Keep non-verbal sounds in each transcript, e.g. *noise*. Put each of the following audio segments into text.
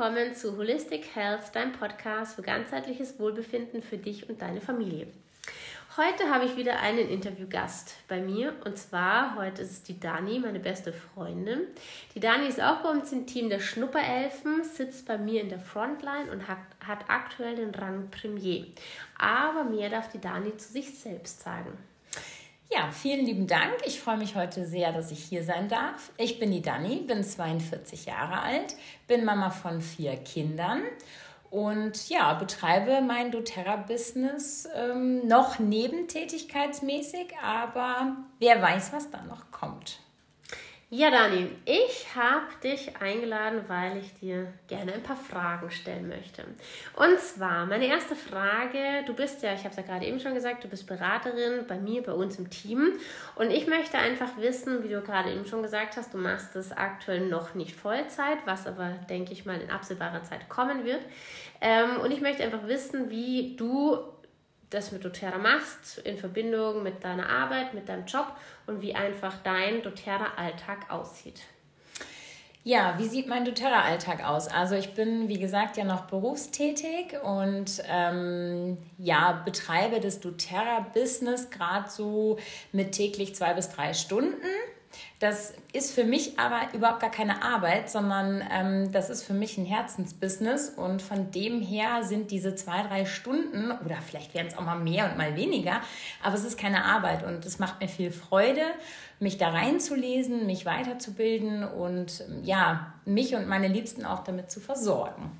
willkommen zu Holistic Health, deinem Podcast für ganzheitliches Wohlbefinden für dich und deine Familie. Heute habe ich wieder einen Interviewgast bei mir und zwar heute ist es die Dani, meine beste Freundin. Die Dani ist auch bei uns im Team der Schnupperelfen, sitzt bei mir in der Frontline und hat, hat aktuell den Rang Premier. Aber mehr darf die Dani zu sich selbst sagen. Ja, vielen lieben Dank. Ich freue mich heute sehr, dass ich hier sein darf. Ich bin die Dani, bin 42 Jahre alt, bin Mama von vier Kindern und ja, betreibe mein doTERRA-Business ähm, noch nebentätigkeitsmäßig, aber wer weiß, was da noch kommt. Ja, Dani, ich habe dich eingeladen, weil ich dir gerne ein paar Fragen stellen möchte. Und zwar, meine erste Frage, du bist ja, ich habe es ja gerade eben schon gesagt, du bist Beraterin bei mir, bei uns im Team. Und ich möchte einfach wissen, wie du gerade eben schon gesagt hast, du machst es aktuell noch nicht Vollzeit, was aber, denke ich mal, in absehbarer Zeit kommen wird. Ähm, und ich möchte einfach wissen, wie du das mit doTERRA machst, in Verbindung mit deiner Arbeit, mit deinem Job und wie einfach dein doTERRA-Alltag aussieht. Ja, wie sieht mein doTERRA-Alltag aus? Also ich bin, wie gesagt, ja noch berufstätig und ähm, ja, betreibe das doTERRA-Business gerade so mit täglich zwei bis drei Stunden. Das ist für mich aber überhaupt gar keine Arbeit, sondern ähm, das ist für mich ein Herzensbusiness und von dem her sind diese zwei, drei Stunden oder vielleicht werden es auch mal mehr und mal weniger, aber es ist keine Arbeit und es macht mir viel Freude, mich da reinzulesen, mich weiterzubilden und ja, mich und meine Liebsten auch damit zu versorgen.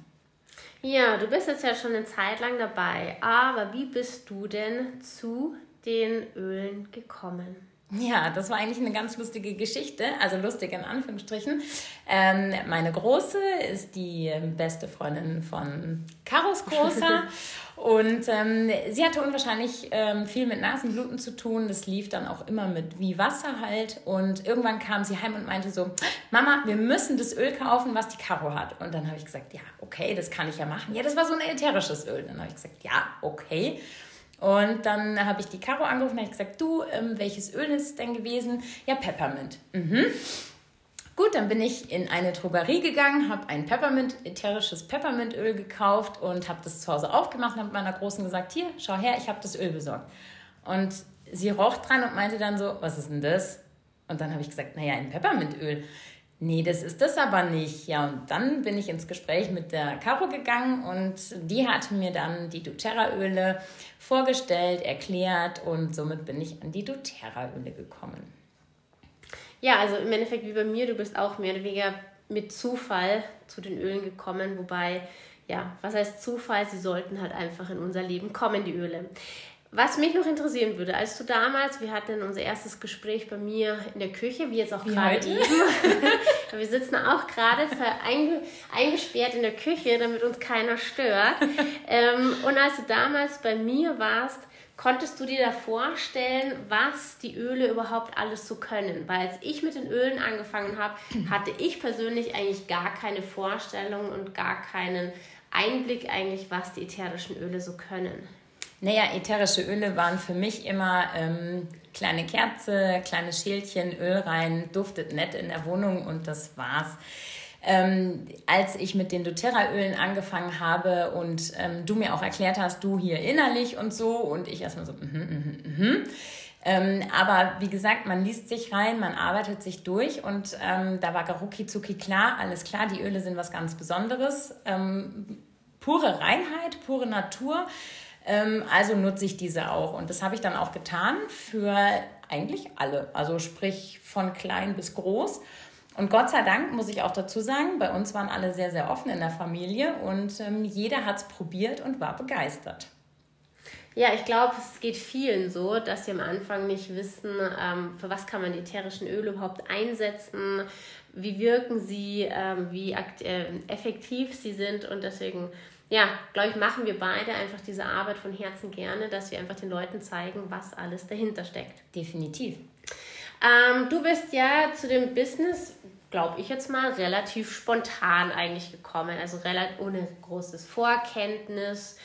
Ja, du bist jetzt ja schon eine Zeit lang dabei, aber wie bist du denn zu den Ölen gekommen? Ja, das war eigentlich eine ganz lustige Geschichte, also lustig in Anführungsstrichen. Ähm, meine Große ist die beste Freundin von Karos Großer *laughs* und ähm, sie hatte unwahrscheinlich ähm, viel mit Nasenbluten zu tun. Das lief dann auch immer mit wie Wasser halt und irgendwann kam sie heim und meinte so, Mama, wir müssen das Öl kaufen, was die Caro hat. Und dann habe ich gesagt, ja, okay, das kann ich ja machen. Ja, das war so ein ätherisches Öl. Dann habe ich gesagt, ja, okay. Und dann habe ich die Caro angerufen und habe gesagt, du, ähm, welches Öl ist es denn gewesen? Ja, Peppermint. Mhm. Gut, dann bin ich in eine Drogerie gegangen, habe ein Peppermint, ätherisches Peppermintöl gekauft und habe das zu Hause aufgemacht und habe meiner Großen gesagt, hier, schau her, ich habe das Öl besorgt. Und sie roch dran und meinte dann so, was ist denn das? Und dann habe ich gesagt, naja, ein Peppermintöl nee, das ist das aber nicht. Ja, und dann bin ich ins Gespräch mit der Caro gegangen und die hatte mir dann die doTERRA-Öle vorgestellt, erklärt und somit bin ich an die doTERRA-Öle gekommen. Ja, also im Endeffekt wie bei mir, du bist auch mehr oder weniger mit Zufall zu den Ölen gekommen, wobei, ja, was heißt Zufall? Sie sollten halt einfach in unser Leben kommen, die Öle. Was mich noch interessieren würde, als du damals, wir hatten unser erstes Gespräch bei mir in der Küche, wie jetzt auch gerade eben. *laughs* wir sitzen auch gerade einge, eingesperrt in der Küche, damit uns keiner stört. ähm, und als du damals bei mir warst, konntest du dir da vorstellen, was die Öle überhaupt alles so können? Weil als ich mit den Ölen angefangen habe, hatte ich persönlich eigentlich gar keine Vorstellung und gar keinen Einblick eigentlich, was die ätherischen Öle so können. Naja, ätherische Öle waren für mich immer ähm, kleine Kerze, kleines Schälchen, Öl rein, duftet nett in der Wohnung und das war's. Ähm, als ich mit den doTERRA-Ölen angefangen habe und ähm, du mir auch erklärt hast, du hier innerlich und so und ich erstmal so, mhm, mhm, mhm. Ähm, aber wie gesagt, man liest sich rein, man arbeitet sich durch und ähm, da war Garuki Zuki klar, alles klar, die Öle sind was ganz Besonderes. Ähm, pure Reinheit, pure Natur. Ähm, also nutze ich diese auch. Und das habe ich dann auch getan für eigentlich alle. Also sprich von klein bis groß. Und Gott sei Dank muss ich auch dazu sagen, bei uns waren alle sehr, sehr offen in der Familie und ähm, jeder hat es probiert und war begeistert. Ja, ich glaube, es geht vielen so, dass sie am Anfang nicht wissen, ähm, für was kann man die ätherischen Öle überhaupt einsetzen, wie wirken sie, ähm, wie äh, effektiv sie sind und deswegen ja, glaube ich, machen wir beide einfach diese Arbeit von Herzen gerne, dass wir einfach den Leuten zeigen, was alles dahinter steckt. Definitiv. Ähm, du bist ja zu dem Business, glaube ich jetzt mal, relativ spontan eigentlich gekommen, also relativ ohne großes Vorkenntnis.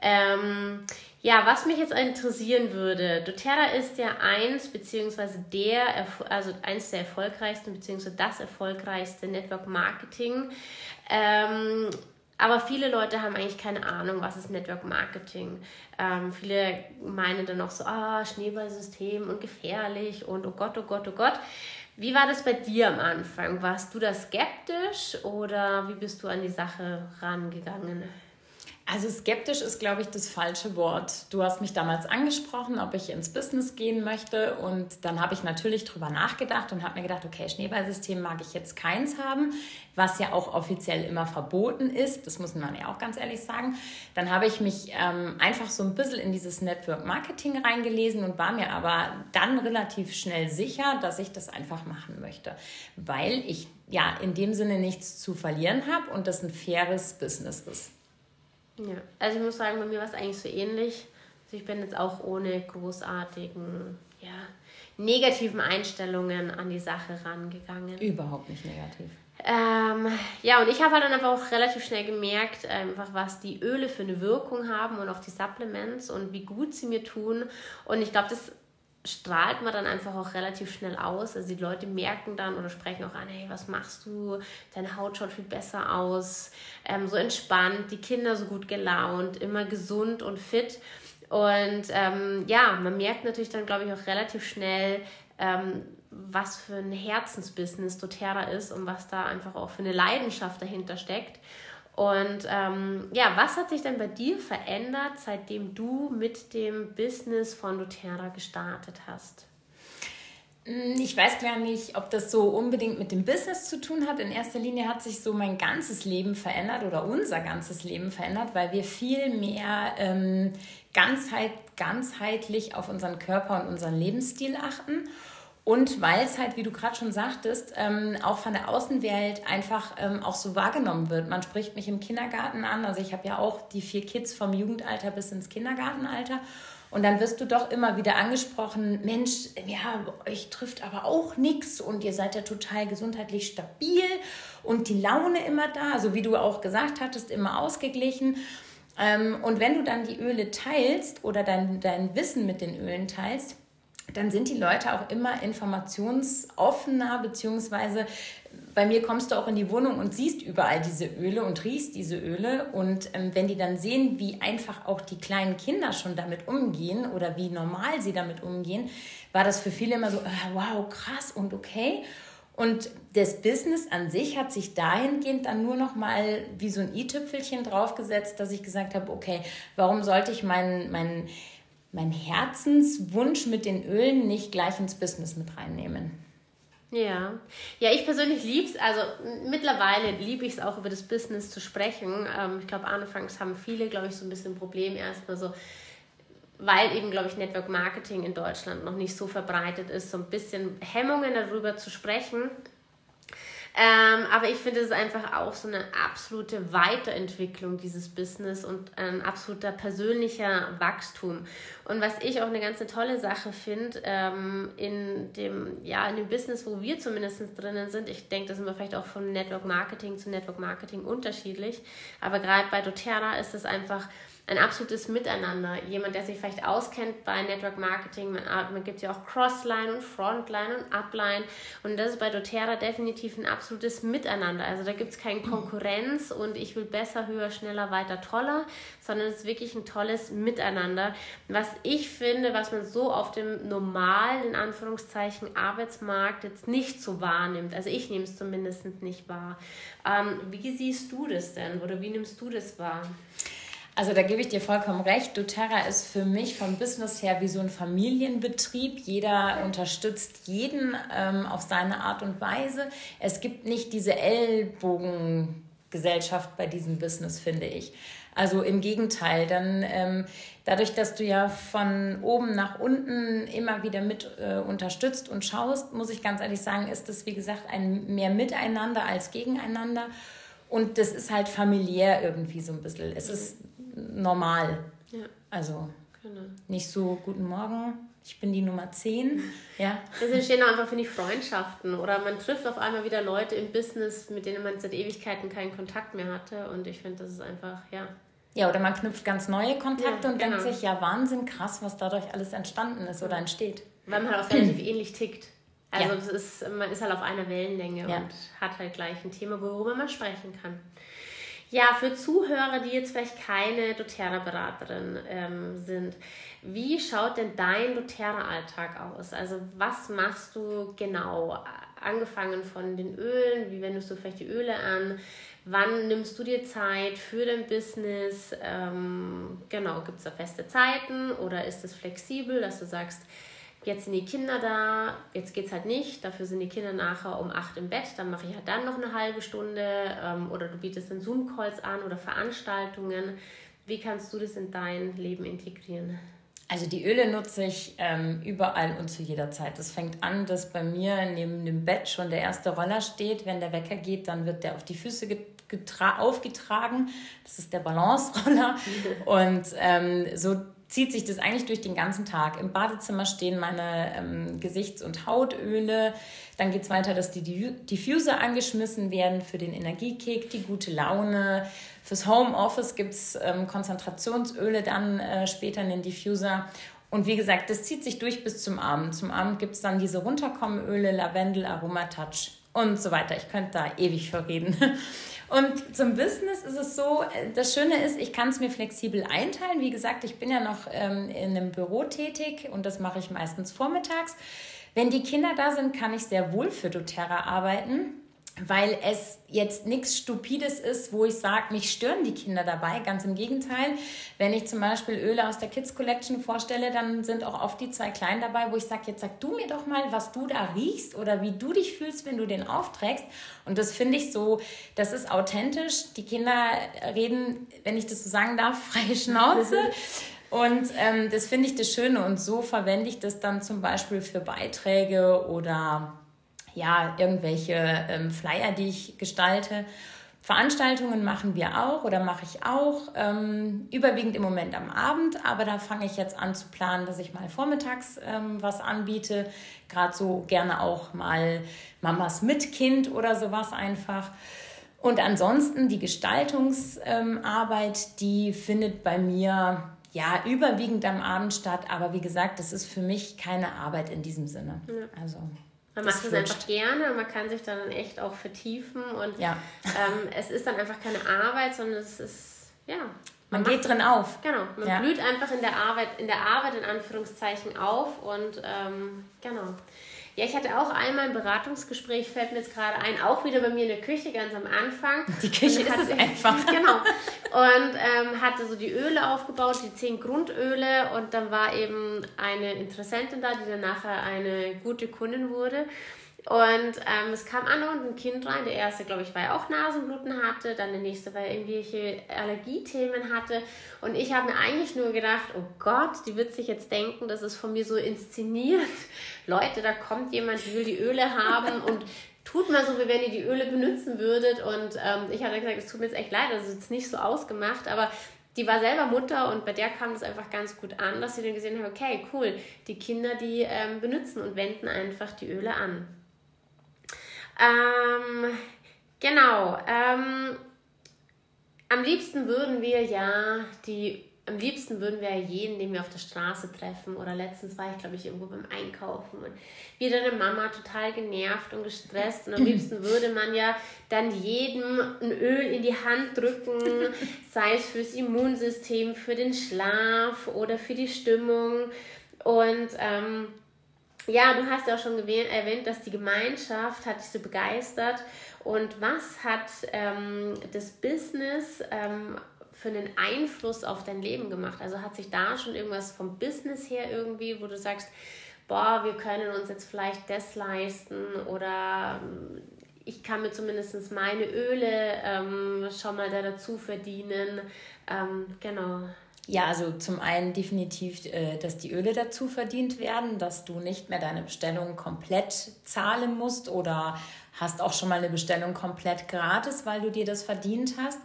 Ähm, ja, was mich jetzt interessieren würde, doTERRA ist ja eins beziehungsweise der, also eins der erfolgreichsten beziehungsweise das erfolgreichste Network Marketing. Ähm, aber viele Leute haben eigentlich keine Ahnung, was ist Network Marketing. Ähm, viele meinen dann noch so, ah, Schneeballsystem und gefährlich und oh Gott, oh Gott, oh Gott. Wie war das bei dir am Anfang? Warst du da skeptisch oder wie bist du an die Sache rangegangen? Also skeptisch ist, glaube ich, das falsche Wort. Du hast mich damals angesprochen, ob ich ins Business gehen möchte und dann habe ich natürlich drüber nachgedacht und habe mir gedacht, okay, Schneeballsystem mag ich jetzt keins haben, was ja auch offiziell immer verboten ist, das muss man ja auch ganz ehrlich sagen. Dann habe ich mich ähm, einfach so ein bisschen in dieses Network Marketing reingelesen und war mir aber dann relativ schnell sicher, dass ich das einfach machen möchte, weil ich ja in dem Sinne nichts zu verlieren habe und das ein faires Business ist. Ja, also ich muss sagen, bei mir war es eigentlich so ähnlich. Also ich bin jetzt auch ohne großartigen, ja, negativen Einstellungen an die Sache rangegangen. Überhaupt nicht negativ. Ähm, ja, und ich habe halt dann einfach auch relativ schnell gemerkt, einfach was die Öle für eine Wirkung haben und auch die Supplements und wie gut sie mir tun. Und ich glaube, das strahlt man dann einfach auch relativ schnell aus. Also die Leute merken dann oder sprechen auch an, hey, was machst du? Deine Haut schaut viel besser aus, ähm, so entspannt, die Kinder so gut gelaunt, immer gesund und fit. Und ähm, ja, man merkt natürlich dann, glaube ich, auch relativ schnell, ähm, was für ein Herzensbusiness doTERRA ist und was da einfach auch für eine Leidenschaft dahinter steckt. Und ähm, ja, was hat sich denn bei dir verändert, seitdem du mit dem Business von doTERRA gestartet hast? Hm, ich weiß gar nicht, ob das so unbedingt mit dem Business zu tun hat. In erster Linie hat sich so mein ganzes Leben verändert oder unser ganzes Leben verändert, weil wir viel mehr ähm, ganzheit, ganzheitlich auf unseren Körper und unseren Lebensstil achten. Und weil es halt, wie du gerade schon sagtest, ähm, auch von der Außenwelt einfach ähm, auch so wahrgenommen wird. Man spricht mich im Kindergarten an. Also ich habe ja auch die vier Kids vom Jugendalter bis ins Kindergartenalter. Und dann wirst du doch immer wieder angesprochen, Mensch, ja, euch trifft aber auch nichts und ihr seid ja total gesundheitlich stabil und die Laune immer da, so wie du auch gesagt hattest, immer ausgeglichen. Ähm, und wenn du dann die Öle teilst oder dein, dein Wissen mit den Ölen teilst, dann sind die Leute auch immer informationsoffener, beziehungsweise bei mir kommst du auch in die Wohnung und siehst überall diese Öle und riechst diese Öle. Und ähm, wenn die dann sehen, wie einfach auch die kleinen Kinder schon damit umgehen oder wie normal sie damit umgehen, war das für viele immer so, äh, wow, krass und okay. Und das Business an sich hat sich dahingehend dann nur noch mal wie so ein i-Tüpfelchen draufgesetzt, dass ich gesagt habe, okay, warum sollte ich meinen, meinen mein Herzenswunsch mit den Ölen nicht gleich ins Business mit reinnehmen. Ja, ja, ich persönlich liebe es, also mittlerweile liebe ich es auch über das Business zu sprechen. Ähm, ich glaube, anfangs haben viele, glaube ich, so ein bisschen ein Problem erstmal so, weil eben, glaube ich, Network Marketing in Deutschland noch nicht so verbreitet ist, so ein bisschen Hemmungen darüber zu sprechen. Ähm, aber ich finde es ist einfach auch so eine absolute Weiterentwicklung dieses Business und ein absoluter persönlicher Wachstum. Und was ich auch eine ganz tolle Sache finde, ähm, in, dem, ja, in dem Business, wo wir zumindest drinnen sind, ich denke, das sind wir vielleicht auch von Network Marketing zu Network Marketing unterschiedlich, aber gerade bei doTERRA ist es einfach ein absolutes Miteinander. Jemand, der sich vielleicht auskennt bei Network Marketing, man, man gibt ja auch Crossline und Frontline und Upline und das ist bei doTERRA definitiv ein absolutes Miteinander. Also da gibt es keine Konkurrenz und ich will besser, höher, schneller, weiter, toller, sondern es ist wirklich ein tolles Miteinander, was ich finde, was man so auf dem normalen, in Anführungszeichen, Arbeitsmarkt jetzt nicht so wahrnimmt. Also ich nehme es zumindest nicht wahr. Ähm, wie siehst du das denn oder wie nimmst du das wahr? Also da gebe ich dir vollkommen recht. doTERRA ist für mich vom Business her wie so ein Familienbetrieb. Jeder unterstützt jeden ähm, auf seine Art und Weise. Es gibt nicht diese Ellbogengesellschaft bei diesem Business, finde ich. Also im Gegenteil, dann ähm, dadurch, dass du ja von oben nach unten immer wieder mit äh, unterstützt und schaust, muss ich ganz ehrlich sagen, ist das wie gesagt ein mehr Miteinander als Gegeneinander. Und das ist halt familiär irgendwie so ein bisschen. Es ist normal. Ja. Also genau. nicht so guten Morgen, ich bin die Nummer 10. *laughs* Ja. Das entstehen einfach, finde ich, Freundschaften. Oder man trifft auf einmal wieder Leute im Business, mit denen man seit Ewigkeiten keinen Kontakt mehr hatte. Und ich finde, das ist einfach, ja, Ja, oder man knüpft ganz neue Kontakte ja, und genau. denkt sich, ja, Wahnsinn, krass, was dadurch alles entstanden ist oder entsteht. Weil man halt auch relativ *clears throat* ähnlich tickt. Also ja. ist, man ist halt auf einer Wellenlänge ja. und hat halt gleich ein Thema, worüber man sprechen kann. Ja, für Zuhörer, die jetzt vielleicht keine doTERRA-Beraterin ähm, sind, wie schaut denn dein doTERRA-Alltag aus? Also was machst du genau? Angefangen von den Ölen, wie wendest du vielleicht die Öle an? Wann nimmst du dir Zeit für dein Business? Ähm, genau, gibt es da feste Zeiten oder ist es flexibel, dass du sagst, jetzt sind die Kinder da, jetzt geht es halt nicht, dafür sind die Kinder nachher um acht im Bett, dann mache ich halt dann noch eine halbe Stunde ähm, oder du bietest dann Zoom-Calls an oder Veranstaltungen. Wie kannst du das in dein Leben integrieren? Also die Öle nutze ich ähm, überall und zu jeder Zeit. Das fängt an, dass bei mir neben dem Bett schon der erste Roller steht. Wenn der Wecker geht, dann wird der auf die Füße aufgetragen. Das ist der Balance-Roller. *laughs* und ähm, so zieht sich das eigentlich durch den ganzen Tag. Im Badezimmer stehen meine ähm, Gesichts- und Hautöle. Dann geht es weiter, dass die Diffuser angeschmissen werden für den Energiekick, die gute Laune. Fürs Homeoffice gibt es ähm, Konzentrationsöle dann äh, später in den Diffuser. Und wie gesagt, das zieht sich durch bis zum Abend. Zum Abend gibt es dann diese Runterkommenöle, Lavendel, Aromatouch und so weiter. Ich könnte da ewig verreden. *laughs* Und zum Business ist es so, das Schöne ist, ich kann es mir flexibel einteilen. Wie gesagt, ich bin ja noch ähm, in einem Büro tätig und das mache ich meistens vormittags. Wenn die Kinder da sind, kann ich sehr wohl für doTERRA arbeiten weil es jetzt nichts Stupides ist, wo ich sage, mich stören die Kinder dabei. Ganz im Gegenteil. Wenn ich zum Beispiel Öle aus der Kids Collection vorstelle, dann sind auch oft die zwei Kleinen dabei, wo ich sage, jetzt sag du mir doch mal, was du da riechst oder wie du dich fühlst, wenn du den aufträgst. Und das finde ich so, das ist authentisch. Die Kinder reden, wenn ich das so sagen darf, *laughs* freie Schnauze. Und ähm, das finde ich das Schöne. Und so verwende ich das dann zum Beispiel für Beiträge oder ja, irgendwelche ähm, Flyer, die ich gestalte. Veranstaltungen machen wir auch oder mache ich auch, ähm, überwiegend im Moment am Abend, aber da fange ich jetzt an zu planen, dass ich mal vormittags ähm, was anbiete, gerade so gerne auch mal Mamas mit Kind oder sowas einfach. Und ansonsten die Gestaltungsarbeit, ähm, die findet bei mir ja überwiegend am Abend statt, aber wie gesagt, das ist für mich keine Arbeit in diesem Sinne. Ja. Also man macht es einfach gerne und man kann sich dann echt auch vertiefen und ja. ähm, es ist dann einfach keine Arbeit, sondern es ist, ja. Man, man geht drin auf. Genau, man ja. blüht einfach in der Arbeit, in der Arbeit in Anführungszeichen auf und ähm, genau. Ja, ich hatte auch einmal ein Beratungsgespräch, fällt mir jetzt gerade ein, auch wieder bei mir in der Küche ganz am Anfang. Die Küche ist es einfach. *laughs* Genau. Und ähm, hatte so die Öle aufgebaut, die zehn Grundöle und dann war eben eine Interessentin da, die dann nachher eine gute Kundin wurde. Und ähm, es kam an und ein Kind rein. Der erste, glaube ich, weil er auch Nasenbluten hatte. Dann der nächste, weil er irgendwelche Allergiethemen hatte. Und ich habe mir eigentlich nur gedacht, oh Gott, die wird sich jetzt denken, das ist von mir so inszeniert. *laughs* Leute, da kommt jemand, die will die Öle haben und tut mal so, wie wenn ihr die Öle benutzen würdet. Und ähm, ich habe gesagt, es tut mir jetzt echt leid, das ist jetzt nicht so ausgemacht, aber die war selber Mutter und bei der kam das einfach ganz gut an, dass sie dann gesehen haben, okay, cool, die Kinder, die ähm, benutzen und wenden einfach die Öle an. Ähm, genau. Ähm, am liebsten würden wir ja die, am liebsten würden wir ja jeden, den wir auf der Straße treffen. Oder letztens war ich, glaube ich, irgendwo beim Einkaufen und wieder eine Mama total genervt und gestresst. Und am liebsten *laughs* würde man ja dann jedem ein Öl in die Hand drücken, *laughs* sei es fürs Immunsystem, für den Schlaf oder für die Stimmung. Und ähm, ja, du hast ja auch schon erwähnt, dass die Gemeinschaft hat dich so begeistert. Und was hat ähm, das Business ähm, für einen Einfluss auf dein Leben gemacht? Also hat sich da schon irgendwas vom Business her irgendwie, wo du sagst, boah, wir können uns jetzt vielleicht das leisten oder ähm, ich kann mir zumindest meine Öle ähm, schon mal da dazu verdienen. Ähm, genau. Ja, also zum einen definitiv, äh, dass die Öle dazu verdient werden, dass du nicht mehr deine Bestellung komplett zahlen musst oder hast auch schon mal eine Bestellung komplett gratis, weil du dir das verdient hast.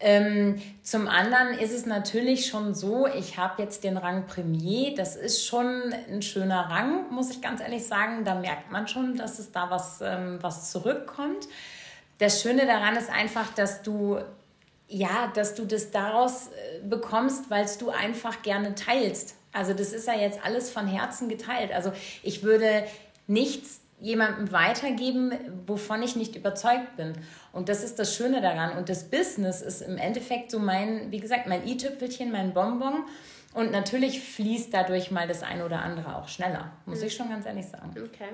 Ähm, zum anderen ist es natürlich schon so, ich habe jetzt den Rang Premier, das ist schon ein schöner Rang, muss ich ganz ehrlich sagen. Da merkt man schon, dass es da was, ähm, was zurückkommt. Das Schöne daran ist einfach, dass du ja, dass du das daraus äh, bekommst, weil du einfach gerne teilst. Also das ist ja jetzt alles von Herzen geteilt. Also ich würde nichts jemandem weitergeben, wovon ich nicht überzeugt bin. Und das ist das Schöne daran. Und das Business ist im Endeffekt so mein, wie gesagt, mein i-Tüpfelchen, mein Bonbon. Und natürlich fließt dadurch mal das eine oder andere auch schneller, muss ich schon ganz ehrlich sagen. Okay.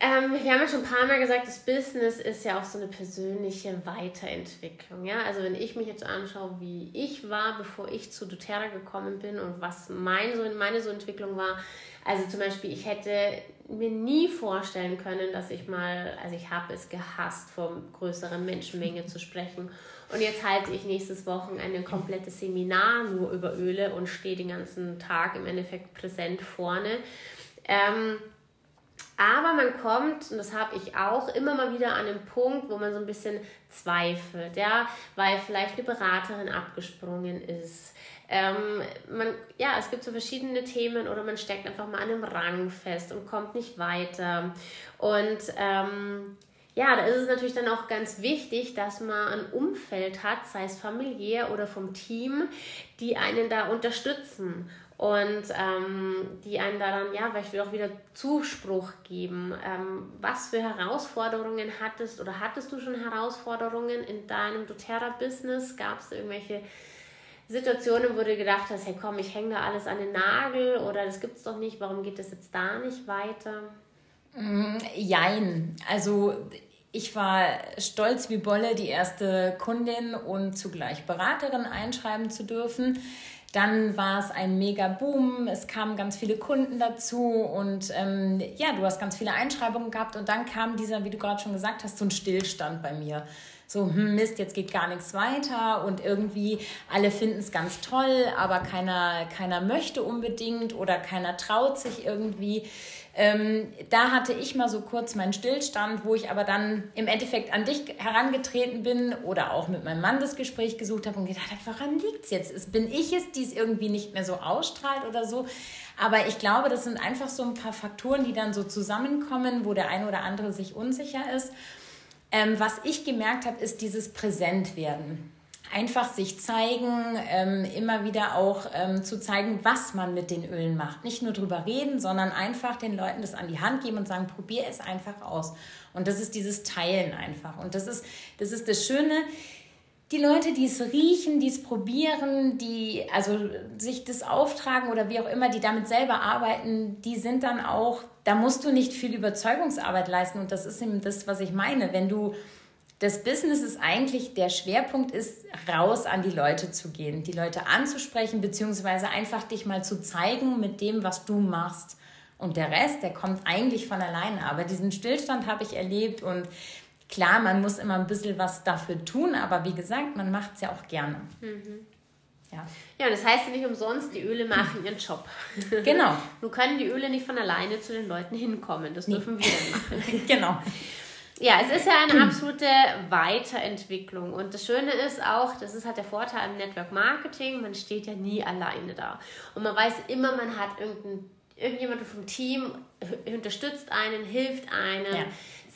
Ähm, wir haben ja schon ein paar Mal gesagt, das Business ist ja auch so eine persönliche Weiterentwicklung. Ja? Also wenn ich mich jetzt anschaue, wie ich war, bevor ich zu doTERRA gekommen bin und was mein, so, meine so Entwicklung war, also zum Beispiel, ich hätte mir nie vorstellen können, dass ich mal, also ich habe es gehasst, vor größerer Menschenmenge zu sprechen. Und jetzt halte ich nächstes Wochenende ein komplettes Seminar nur über Öle und stehe den ganzen Tag im Endeffekt präsent vorne. Ähm, aber man kommt, und das habe ich auch, immer mal wieder an einen Punkt, wo man so ein bisschen zweifelt, ja, weil vielleicht eine Beraterin abgesprungen ist. Ähm, man, ja, es gibt so verschiedene Themen oder man steckt einfach mal an einem Rang fest und kommt nicht weiter. Und ähm, ja, da ist es natürlich dann auch ganz wichtig, dass man ein Umfeld hat, sei es familiär oder vom Team, die einen da unterstützen und ähm, die einen da dann, ja, vielleicht auch wieder Zuspruch geben. Ähm, was für Herausforderungen hattest oder hattest du schon Herausforderungen in deinem doTERRA-Business? Gab es irgendwelche Situationen, wo du gedacht hast, hey komm, ich hänge da alles an den Nagel oder das gibt es doch nicht, warum geht das jetzt da nicht weiter? Mm, jein. Also ich war stolz wie Bolle, die erste Kundin und zugleich Beraterin einschreiben zu dürfen. Dann war es ein mega Boom, es kamen ganz viele Kunden dazu und ähm, ja, du hast ganz viele Einschreibungen gehabt und dann kam dieser, wie du gerade schon gesagt hast, so ein Stillstand bei mir. So, hm, Mist, jetzt geht gar nichts weiter und irgendwie alle finden es ganz toll, aber keiner, keiner möchte unbedingt oder keiner traut sich irgendwie. Ähm, da hatte ich mal so kurz meinen Stillstand, wo ich aber dann im Endeffekt an dich herangetreten bin oder auch mit meinem Mann das Gespräch gesucht habe und gedacht habe, woran liegt es jetzt? Bin ich es, die es irgendwie nicht mehr so ausstrahlt oder so? Aber ich glaube, das sind einfach so ein paar Faktoren, die dann so zusammenkommen, wo der eine oder andere sich unsicher ist. Ähm, was ich gemerkt habe, ist dieses Präsentwerden einfach sich zeigen, ähm, immer wieder auch ähm, zu zeigen, was man mit den Ölen macht. Nicht nur drüber reden, sondern einfach den Leuten das an die Hand geben und sagen, probier es einfach aus. Und das ist dieses Teilen einfach. Und das ist das, ist das Schöne. Die Leute, die es riechen, die es probieren, die also sich das auftragen oder wie auch immer, die damit selber arbeiten, die sind dann auch, da musst du nicht viel Überzeugungsarbeit leisten. Und das ist eben das, was ich meine. Wenn du das Business ist eigentlich, der Schwerpunkt ist, raus an die Leute zu gehen, die Leute anzusprechen, beziehungsweise einfach dich mal zu zeigen mit dem, was du machst. Und der Rest, der kommt eigentlich von alleine. Aber diesen Stillstand habe ich erlebt und klar, man muss immer ein bisschen was dafür tun, aber wie gesagt, man macht es ja auch gerne. Mhm. Ja. ja, das heißt ja nicht umsonst, die Öle machen ihren Job. *laughs* Genau. Nun können die Öle nicht von alleine zu den Leuten hinkommen. Das dürfen nee. wir dann machen. *laughs* genau. Ja, es ist ja eine absolute Weiterentwicklung. Und das Schöne ist auch, das ist halt der Vorteil im Network Marketing, man steht ja nie alleine da. Und man weiß immer, man hat irgendein, irgendjemand vom Team unterstützt einen, hilft einem. Ja.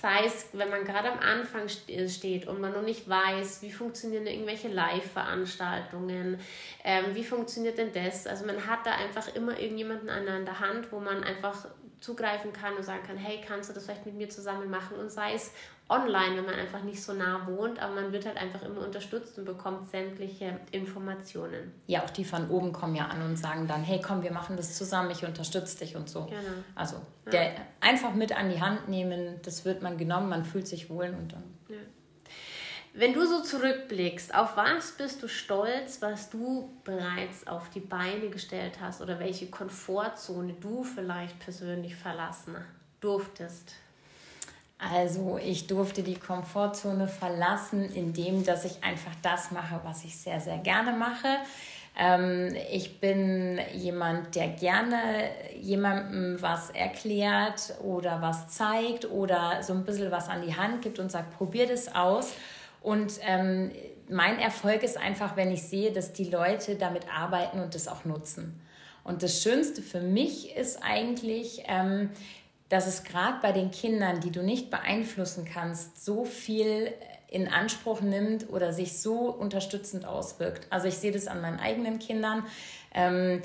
Sei es, wenn man gerade am Anfang steht und man noch nicht weiß, wie funktionieren irgendwelche Live-Veranstaltungen, ähm, wie funktioniert denn das? Also man hat da einfach immer irgendjemanden an der Hand, wo man einfach zugreifen kann und sagen kann, hey, kannst du das vielleicht mit mir zusammen machen? Und sei es online, wenn man einfach nicht so nah wohnt, aber man wird halt einfach immer unterstützt und bekommt sämtliche Informationen. Ja, auch die von oben kommen ja an und sagen dann, hey, komm, wir machen das zusammen, ich unterstütze dich und so. Genau. Also ja. der einfach mit an die Hand nehmen, das wird man genommen, man fühlt sich wohl und dann. Ja. Wenn du so zurückblickst, auf was bist du stolz, was du bereits auf die Beine gestellt hast oder welche Komfortzone du vielleicht persönlich verlassen durftest? Also ich durfte die Komfortzone verlassen, indem dass ich einfach das mache, was ich sehr, sehr gerne mache. Ähm, ich bin jemand, der gerne jemandem was erklärt oder was zeigt oder so ein bisschen was an die Hand gibt und sagt, probier das aus. Und ähm, mein Erfolg ist einfach, wenn ich sehe, dass die Leute damit arbeiten und das auch nutzen. Und das Schönste für mich ist eigentlich, ähm, dass es gerade bei den Kindern, die du nicht beeinflussen kannst, so viel in Anspruch nimmt oder sich so unterstützend auswirkt. Also ich sehe das an meinen eigenen Kindern. Ähm,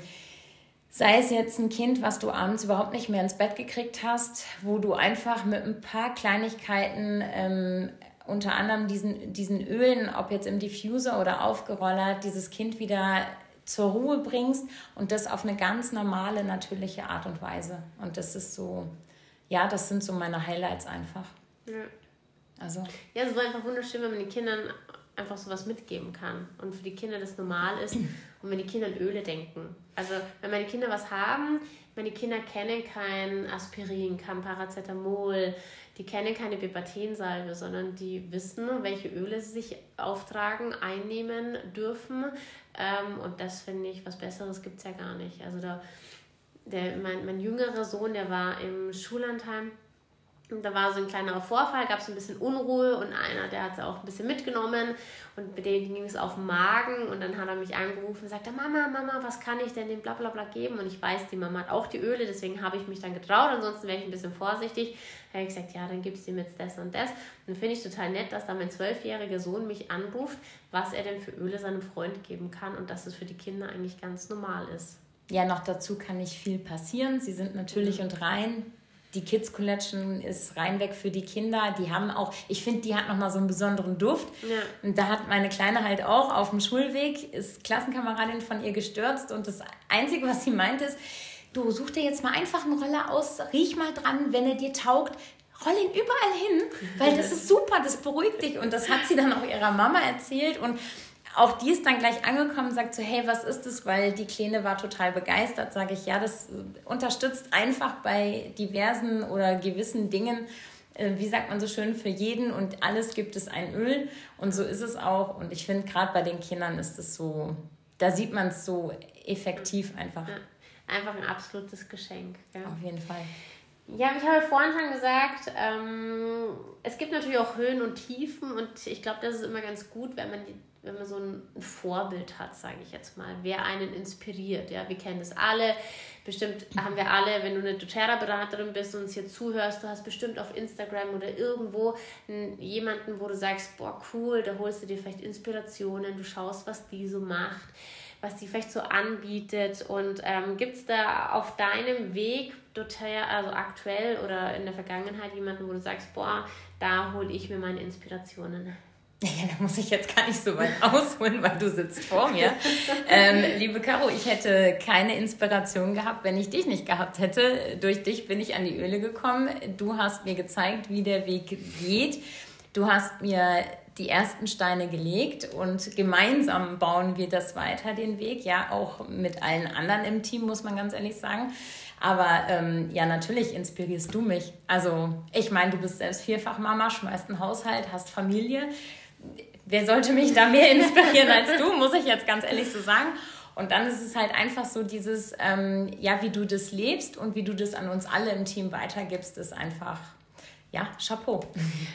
sei es jetzt ein Kind, was du abends überhaupt nicht mehr ins Bett gekriegt hast, wo du einfach mit ein paar Kleinigkeiten ähm, unter anderem diesen, diesen Ölen, ob jetzt im Diffuser oder aufgerollert, dieses Kind wieder zur Ruhe bringst und das auf eine ganz normale, natürliche Art und Weise. Und das ist so, ja, das sind so meine Highlights einfach. Ja. Also. Ja, es ist einfach wunderschön, wenn man den Kindern einfach sowas mitgeben kann und für die Kinder das normal ist *clears throat* und wenn die Kinder an Öle denken. Also wenn meine Kinder was haben, meine Kinder kennen kein Aspirin, kein Paracetamol, die kennen keine Bepatensalbe, sondern die wissen, welche Öle sie sich auftragen, einnehmen dürfen. Ähm, und das finde ich, was Besseres gibt es ja gar nicht. Also da, der, mein, mein jüngerer Sohn, der war im Schullandheim und da war so ein kleiner Vorfall, gab es ein bisschen Unruhe und einer, der hat es auch ein bisschen mitgenommen und mit dem ging es auf den Magen und dann hat er mich angerufen und sagte, Mama, Mama, was kann ich denn dem blablabla bla, bla geben? Und ich weiß, die Mama hat auch die Öle, deswegen habe ich mich dann getraut, ansonsten wäre ich ein bisschen vorsichtig. Da habe ich gesagt, ja, dann gibst du ihm jetzt das und das. Und dann finde ich total nett, dass da mein zwölfjähriger Sohn mich anruft, was er denn für Öle seinem Freund geben kann und dass es für die Kinder eigentlich ganz normal ist. Ja, noch dazu kann nicht viel passieren. Sie sind natürlich mhm. und rein die Kids Collection ist reinweg für die Kinder. Die haben auch, ich finde, die hat nochmal so einen besonderen Duft. Ja. Und da hat meine Kleine halt auch auf dem Schulweg, ist Klassenkameradin von ihr gestürzt. Und das Einzige, was sie meint, ist, du such dir jetzt mal einfach einen Roller aus, riech mal dran, wenn er dir taugt, roll ihn überall hin, weil das *laughs* ist super, das beruhigt dich. Und das hat sie dann auch ihrer Mama erzählt. Und auch die ist dann gleich angekommen und sagt so, hey, was ist das? Weil die Kleine war total begeistert. Sage ich, ja, das unterstützt einfach bei diversen oder gewissen Dingen, äh, wie sagt man so schön, für jeden und alles gibt es ein Öl. Und so ist es auch. Und ich finde, gerade bei den Kindern ist es so, da sieht man es so effektiv einfach. Ja, einfach ein absolutes Geschenk. Ja. Auf jeden Fall. Ja, ich habe vorhin schon gesagt, ähm, es gibt natürlich auch Höhen und Tiefen und ich glaube, das ist immer ganz gut, wenn man die wenn man so ein Vorbild hat, sage ich jetzt mal, wer einen inspiriert. Ja, wir kennen das alle. Bestimmt haben wir alle, wenn du eine doTERRA-Beraterin bist und uns hier zuhörst, du hast bestimmt auf Instagram oder irgendwo jemanden, wo du sagst, boah, cool, da holst du dir vielleicht Inspirationen, du schaust, was die so macht, was die vielleicht so anbietet. Und ähm, gibt es da auf deinem Weg doTERRA, also aktuell oder in der Vergangenheit, jemanden, wo du sagst, boah, da hole ich mir meine Inspirationen? Ja, da muss ich jetzt gar nicht so weit ausholen, weil du sitzt vor mir. ähm, liebe Caro, ich hätte keine Inspiration gehabt, wenn ich dich nicht gehabt hätte. Durch dich bin ich an die Öle gekommen. Du hast mir gezeigt, wie der Weg geht. Du hast mir die ersten Steine gelegt und gemeinsam bauen wir das weiter, den Weg. Ja, auch mit allen anderen im Team, muss man ganz ehrlich sagen. Aber ähm, ja, natürlich inspirierst du mich. Also, ich meine, du bist selbst Vierfachmama, schmeißt einen Haushalt, hast Familie wer sollte mich da mehr *laughs* inspirieren als du, muss ich jetzt ganz ehrlich so sagen. Und dann ist es halt einfach so dieses, ähm, ja, wie du das lebst und wie du das an uns alle im Team weitergibst, ist einfach, ja, Chapeau.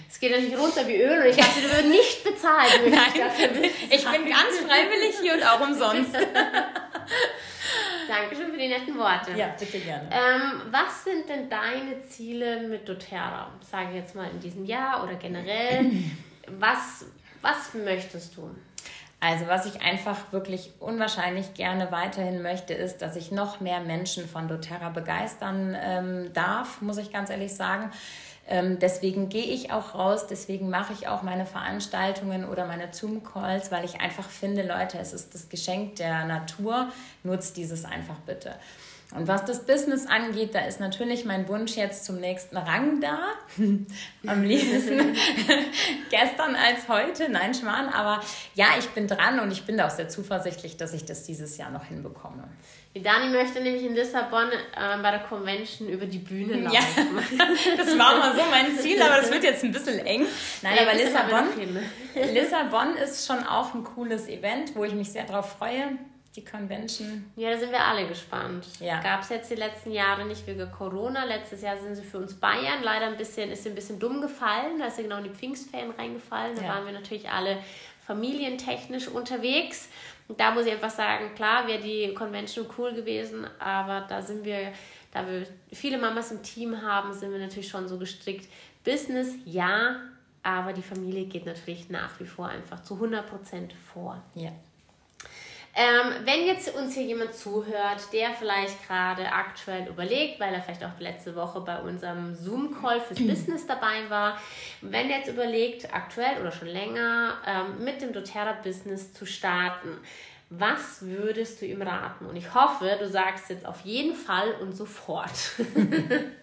Es geht natürlich runter wie Öl und ich dachte, du würdest nicht bezahlt. *laughs* Nein, ich bin ganz freiwillig hier und auch umsonst. *laughs* Dankeschön für die netten Worte. Ja, bitte gerne. Ähm, was sind denn deine Ziele mit doTERRA? Sage ich jetzt mal in diesem Jahr oder generell. Was was möchtest du? Also was ich einfach wirklich unwahrscheinlich gerne weiterhin möchte, ist, dass ich noch mehr Menschen von doTERRA begeistern ähm, darf, muss ich ganz ehrlich sagen. Ähm, deswegen gehe ich auch raus, deswegen mache ich auch meine Veranstaltungen oder meine Zoom-Calls, weil ich einfach finde, Leute, es ist das Geschenk der Natur, nutzt dieses einfach bitte. Und was das Business angeht, da ist natürlich mein Wunsch jetzt zum nächsten Rang da. *laughs* Am liebsten *laughs* gestern als heute. Nein, Schmarrn. Aber ja, ich bin dran und ich bin da auch sehr zuversichtlich, dass ich das dieses Jahr noch hinbekomme. Die Dani möchte nämlich in Lissabon äh, bei der Convention über die Bühne laufen. Ja, *laughs* das war mal so mein Ziel, aber das wird jetzt ein bisschen eng. Nein, ja, aber Lissabon, Lissabon ist schon auch ein cooles Event, wo ich mich sehr drauf freue die Convention. Ja, da sind wir alle gespannt. Ja. Gab es jetzt die letzten Jahre nicht wegen Corona. Letztes Jahr sind sie für uns Bayern leider ein bisschen, ist ein bisschen dumm gefallen. Da ist ja genau in die Pfingstferien reingefallen. Da ja. waren wir natürlich alle familientechnisch unterwegs. Und da muss ich einfach sagen, klar wäre die Convention cool gewesen, aber da sind wir, da wir viele Mamas im Team haben, sind wir natürlich schon so gestrickt. Business, ja, aber die Familie geht natürlich nach wie vor einfach zu 100% vor. Ja. Ähm, wenn jetzt uns hier jemand zuhört, der vielleicht gerade aktuell überlegt, weil er vielleicht auch letzte Woche bei unserem Zoom-Call fürs *clears throat* Business dabei war, wenn er jetzt überlegt, aktuell oder schon länger ähm, mit dem doTERRA-Business zu starten, was würdest du ihm raten? Und ich hoffe, du sagst jetzt auf jeden Fall und sofort. *laughs*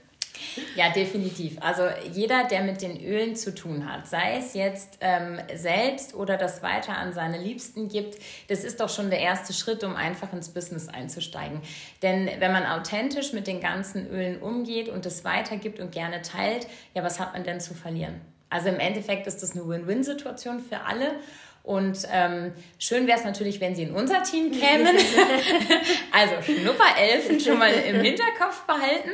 Ja, definitiv. Also jeder, der mit den Ölen zu tun hat, sei es jetzt ähm, selbst oder das weiter an seine Liebsten gibt, das ist doch schon der erste Schritt, um einfach ins Business einzusteigen. Denn wenn man authentisch mit den ganzen Ölen umgeht und es weitergibt und gerne teilt, ja, was hat man denn zu verlieren? Also im Endeffekt ist das eine Win-Win-Situation für alle. Und ähm, schön wäre es natürlich, wenn sie in unser Team kämen. *laughs* also Schnupperelfen schon mal im Hinterkopf behalten.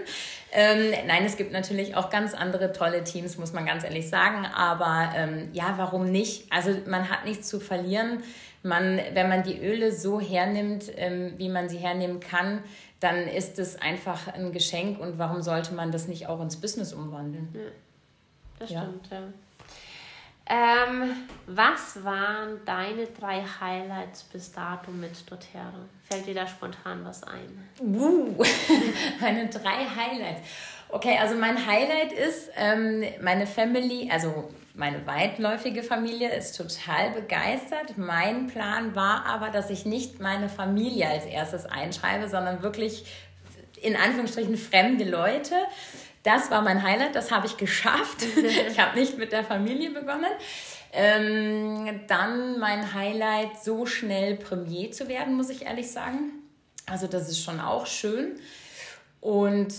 Ähm, nein, es gibt natürlich auch ganz andere tolle Teams, muss man ganz ehrlich sagen. Aber ähm, ja, warum nicht? Also man hat nichts zu verlieren. Man, wenn man die Öle so hernimmt, ähm, wie man sie hernehmen kann, dann ist es einfach ein Geschenk. Und warum sollte man das nicht auch ins Business umwandeln? Ja, das stimmt, ja. Ähm, was waren deine drei Highlights bis dato mit doTERRA? Fällt dir da spontan was ein? Uh, *laughs* meine drei Highlights. Okay, also mein Highlight ist, ähm, meine Family, also meine weitläufige Familie ist total begeistert. Mein Plan war aber, dass ich nicht meine Familie als erstes einschreibe, sondern wirklich in Anführungsstrichen fremde Leute. Das war mein Highlight, das habe ich geschafft. *laughs* ich habe nicht mit der Familie begonnen. Ähm, dann mein Highlight, so schnell Premier zu werden, muss ich ehrlich sagen. Also das ist schon auch schön. Und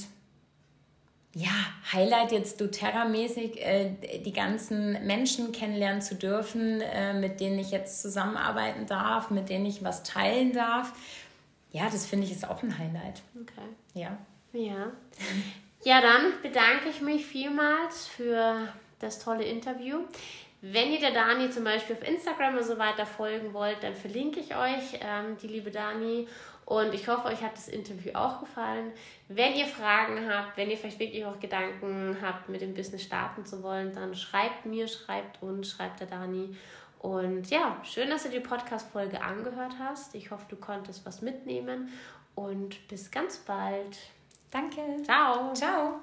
ja, Highlight jetzt doTERRA-mäßig, äh, die ganzen Menschen kennenlernen zu dürfen, äh, mit denen ich jetzt zusammenarbeiten darf, mit denen ich was teilen darf. Ja, das finde ich ist auch ein Highlight. Okay. Ja. Ja. Ja, dann bedanke ich mich vielmals für das tolle Interview. Wenn ihr der Dani zum Beispiel auf Instagram und so weiter folgen wollt, dann verlinke ich euch ähm, die liebe Dani. Und ich hoffe, euch hat das Interview auch gefallen. Wenn ihr Fragen habt, wenn ihr vielleicht wirklich auch Gedanken habt, mit dem Business starten zu wollen, dann schreibt mir, schreibt uns, schreibt der Dani. Und ja, schön, dass du die Podcast-Folge angehört hast. Ich hoffe, du konntest was mitnehmen und bis ganz bald. Danke. Ciao. Ciao.